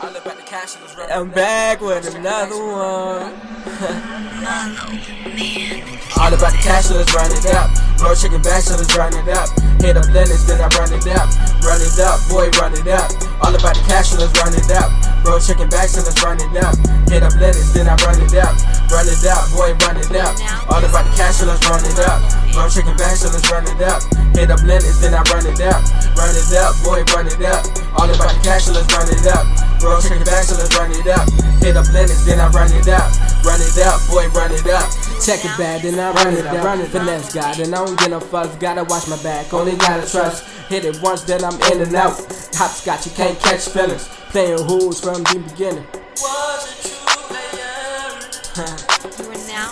I'm back with another one. All about the cash, so let's run it up. Bro, chicken back, so let's run it up. Hit up Lennox, then I run it up. Run it up, boy, run it up. All about the cash, so let's run it up. Bro, chicken back, so let's run it up. Hit up Lennox, then I run it up. Run it up, boy, run it up. All about the cash, so let's run it up. Bro, chicken back, so let's run it up. Hit up Lennox, then I run it up. Run it up, boy, run it up. All about the cash, so let's run it up. Bro, chicken back, so let's run it up. Hit up Lennox, then I run it up. Run it up, boy, run it up. Check it bad, then I run it up. Run it, finesse God, and I don't get no fuss. Gotta watch my back, only gotta trust. Hit it once, then I'm in and out. Hopscotch, you can't catch feelings. Playing who's from the beginning.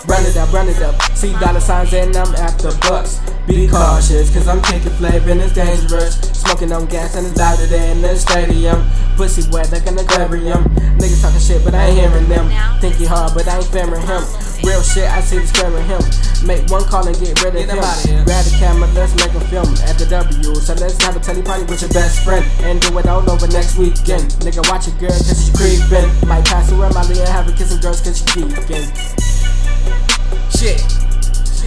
Run it up, run it up. See dollar signs and I'm after bucks. Be cautious, cause I'm kicking flavor and it's dangerous. Smoking on gas and it's louder than the stadium. Pussy wet like an aquarium. Niggas talking shit, but I ain't hearing them. Think he hard, but I ain't fearing him. Real shit, I see the scaring him. Make one call and get rid of him. Grab the camera, let's make a film at the W. So let's have a telly party with your best friend and do it all over next weekend. Nigga, watch it, girl, cause she creepin'. Might pass her Molly and have her kissing girls cause she geekin'. Shit.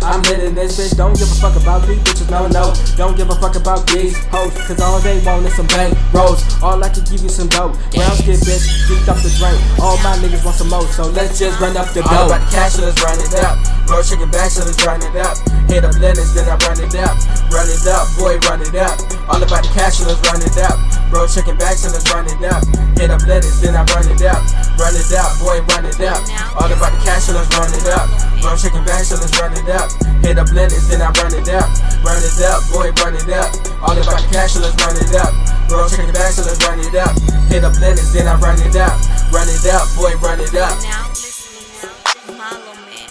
I'm hitting this bitch, don't give a fuck about these bitches, no, no. Don't give a fuck about these hoes, cause all they want is some bank rolls. All I can give you some dope. Brown skin bitch, geeked up the drink. All my niggas want some more, so let's just run up the dough. All about the cash, let's run it up. Bro, chicken back, so let's run it up. Hit up Lennox, then I run it up. Run it up, boy, run it up. All about the cash, let's run it up. Bro, chicken back, so let's run it up. Hit up Lennox, then I run it up. Run it up, boy, run it up. All about the cash, let's run it up. Run shaking back, so let's run it up. Hit up lettuce, then I run it up. Run it up, boy, run it up. All about the cash, so let's run it up. Run shaking back, so let's run it up. Hit up lettuce, then I run it up. Run it up, boy, run it up. Now listening now, Marlo man.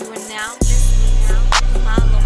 You are now listening now, Marlo.